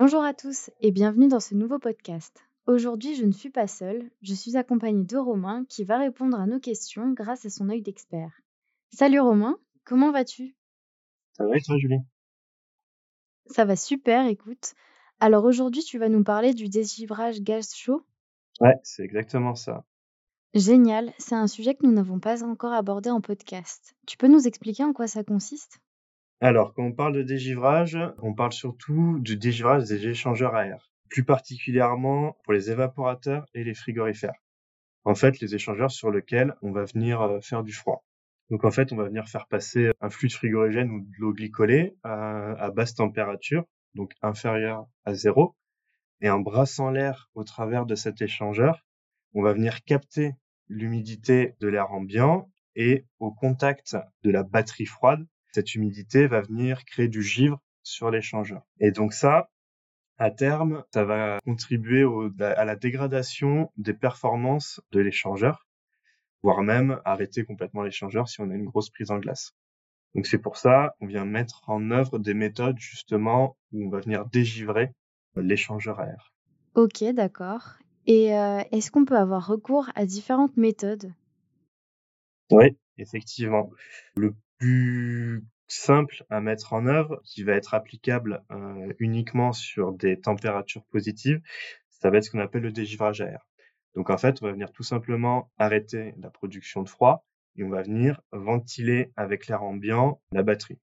Bonjour à tous et bienvenue dans ce nouveau podcast. Aujourd'hui, je ne suis pas seule, je suis accompagnée de Romain qui va répondre à nos questions grâce à son œil d'expert. Salut Romain, comment vas-tu? Ça va et toi Julie? Ça va super, écoute. Alors aujourd'hui, tu vas nous parler du désgivrage gaz chaud? Ouais, c'est exactement ça. Génial, c'est un sujet que nous n'avons pas encore abordé en podcast. Tu peux nous expliquer en quoi ça consiste? Alors, quand on parle de dégivrage, on parle surtout du dégivrage des échangeurs à air, plus particulièrement pour les évaporateurs et les frigorifères. En fait, les échangeurs sur lesquels on va venir euh, faire du froid. Donc en fait, on va venir faire passer un fluide frigorigène ou de l'eau glycolée à, à basse température, donc inférieure à zéro, et en brassant l'air au travers de cet échangeur, on va venir capter l'humidité de l'air ambiant et au contact de la batterie froide, cette humidité va venir créer du givre sur l'échangeur. Et donc ça, à terme, ça va contribuer à la dégradation des performances de l'échangeur, voire même arrêter complètement l'échangeur si on a une grosse prise en glace. Donc c'est pour ça qu'on vient mettre en œuvre des méthodes justement où on va venir dégivrer l'échangeur à air. Ok, d'accord. Et euh, est-ce qu'on peut avoir recours à différentes méthodes? Oui, effectivement. Le plus simple à mettre en œuvre, qui va être applicable euh, uniquement sur des températures positives, ça va être ce qu'on appelle le dégivrage à air. Donc en fait, on va venir tout simplement arrêter la production de froid et on va venir ventiler avec l'air ambiant la batterie.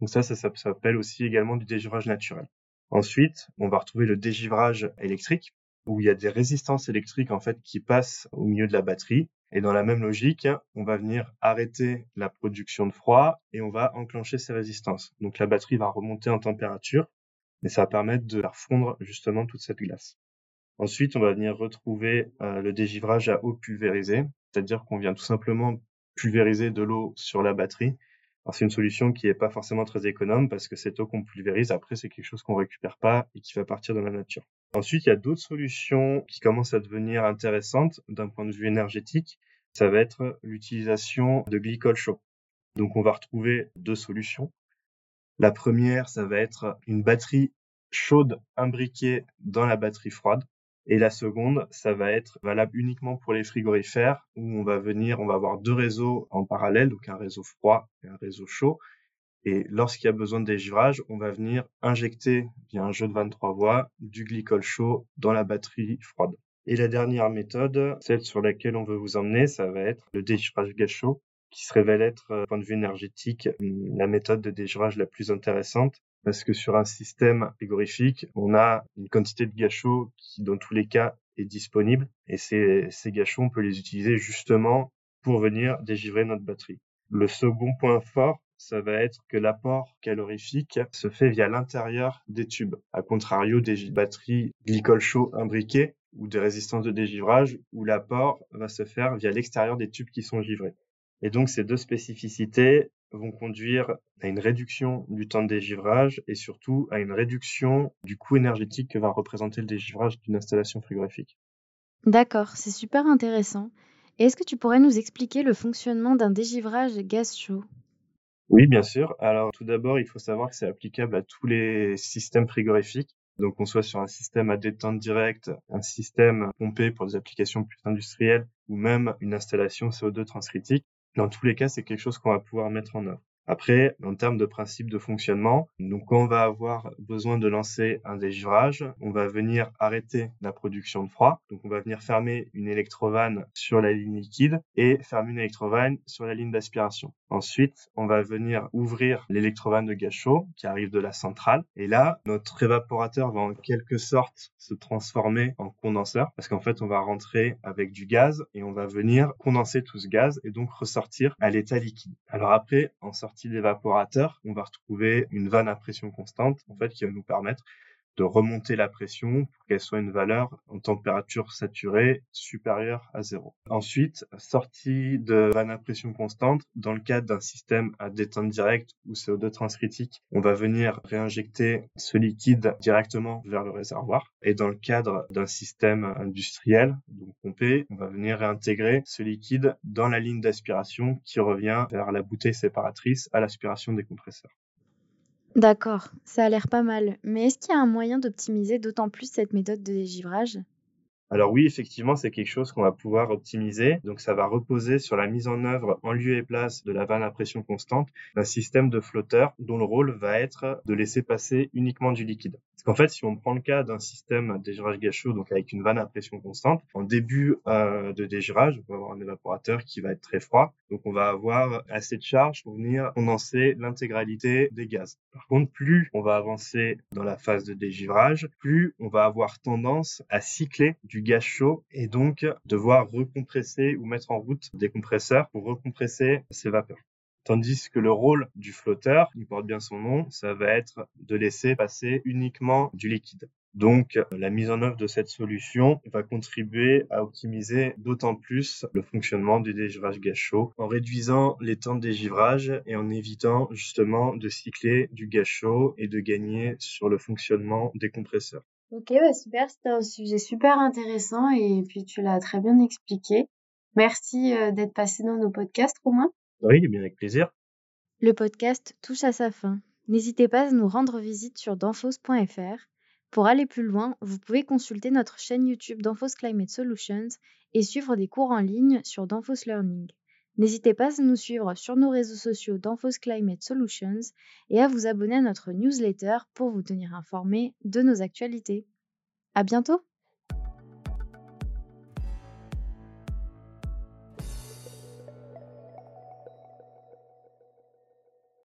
Donc ça, ça, ça s'appelle aussi également du dégivrage naturel. Ensuite, on va retrouver le dégivrage électrique où il y a des résistances électriques en fait qui passent au milieu de la batterie. Et dans la même logique, on va venir arrêter la production de froid et on va enclencher ces résistances. Donc la batterie va remonter en température et ça va permettre de faire fondre justement toute cette glace. Ensuite, on va venir retrouver euh, le dégivrage à eau pulvérisée, c'est-à-dire qu'on vient tout simplement pulvériser de l'eau sur la batterie. Alors c'est une solution qui n'est pas forcément très économe parce que cette eau qu'on pulvérise, après, c'est quelque chose qu'on récupère pas et qui va partir dans la nature. Ensuite, il y a d'autres solutions qui commencent à devenir intéressantes d'un point de vue énergétique. Ça va être l'utilisation de glycol chaud. Donc, on va retrouver deux solutions. La première, ça va être une batterie chaude imbriquée dans la batterie froide. Et la seconde, ça va être valable uniquement pour les frigorifères où on va venir, on va avoir deux réseaux en parallèle, donc un réseau froid et un réseau chaud. Et lorsqu'il y a besoin de dégivrage, on va venir injecter via un jeu de 23 voies du glycol chaud dans la batterie froide. Et la dernière méthode, celle sur laquelle on veut vous emmener, ça va être le dégivrage gaz chaud, qui se révèle être, euh, point de vue énergétique, la méthode de dégivrage la plus intéressante, parce que sur un système frigorifique, on a une quantité de gaz chaud qui, dans tous les cas, est disponible. Et ces, ces on peut les utiliser justement pour venir dégivrer notre batterie. Le second point fort, ça va être que l'apport calorifique se fait via l'intérieur des tubes, à contrario des batteries glycol chaud imbriquées ou des résistances de dégivrage où l'apport va se faire via l'extérieur des tubes qui sont givrés. Et donc ces deux spécificités vont conduire à une réduction du temps de dégivrage et surtout à une réduction du coût énergétique que va représenter le dégivrage d'une installation frigorifique. D'accord, c'est super intéressant. Et est-ce que tu pourrais nous expliquer le fonctionnement d'un dégivrage gaz chaud? Oui, bien sûr. Alors tout d'abord, il faut savoir que c'est applicable à tous les systèmes frigorifiques. Donc on soit sur un système à détente directe, un système pompé pour des applications plus industrielles ou même une installation CO2 transcritique. Dans tous les cas, c'est quelque chose qu'on va pouvoir mettre en œuvre. Après, en termes de principe de fonctionnement, donc quand on va avoir besoin de lancer un dégivrage, on va venir arrêter la production de froid. Donc on va venir fermer une électrovanne sur la ligne liquide et fermer une électrovanne sur la ligne d'aspiration. Ensuite, on va venir ouvrir l'électrovanne de gaz chaud qui arrive de la centrale. Et là, notre évaporateur va en quelque sorte se transformer en condenseur parce qu'en fait, on va rentrer avec du gaz et on va venir condenser tout ce gaz et donc ressortir à l'état liquide. Alors après, en sortie d'évaporateur, on va retrouver une vanne à pression constante, en fait, qui va nous permettre de remonter la pression pour qu'elle soit une valeur en température saturée supérieure à zéro. Ensuite, sortie de vanne à pression constante, dans le cadre d'un système à détente directe ou CO2 transcritique, on va venir réinjecter ce liquide directement vers le réservoir. Et dans le cadre d'un système industriel, donc pompé, on va venir réintégrer ce liquide dans la ligne d'aspiration qui revient vers la bouteille séparatrice à l'aspiration des compresseurs. D'accord, ça a l'air pas mal. Mais est-ce qu'il y a un moyen d'optimiser d'autant plus cette méthode de dégivrage? Alors oui, effectivement, c'est quelque chose qu'on va pouvoir optimiser. Donc ça va reposer sur la mise en œuvre en lieu et place de la vanne à pression constante d'un système de flotteur dont le rôle va être de laisser passer uniquement du liquide. Parce qu'en fait, si on prend le cas d'un système dégirage gaz chaud, donc avec une vanne à pression constante, en début euh, de dégirage, on va avoir un évaporateur qui va être très froid. Donc on va avoir assez de charge pour venir condenser l'intégralité des gaz. Par contre, plus on va avancer dans la phase de dégivrage, plus on va avoir tendance à cycler du gaz chaud et donc devoir recompresser ou mettre en route des compresseurs pour recompresser ces vapeurs. Tandis que le rôle du flotteur, il porte bien son nom, ça va être de laisser passer uniquement du liquide. Donc, la mise en œuvre de cette solution va contribuer à optimiser d'autant plus le fonctionnement du dégivrage gaz chaud en réduisant les temps de dégivrage et en évitant justement de cycler du gaz chaud et de gagner sur le fonctionnement des compresseurs. Ok, bah super, c'était un sujet super intéressant et puis tu l'as très bien expliqué. Merci euh, d'être passé dans nos podcasts, Romain. Oui, bien avec plaisir. Le podcast touche à sa fin. N'hésitez pas à nous rendre visite sur danfos.fr. Pour aller plus loin, vous pouvez consulter notre chaîne YouTube Danfoss Climate Solutions et suivre des cours en ligne sur Danfoss Learning. N'hésitez pas à nous suivre sur nos réseaux sociaux d'Enfos Climate Solutions et à vous abonner à notre newsletter pour vous tenir informé de nos actualités. À bientôt!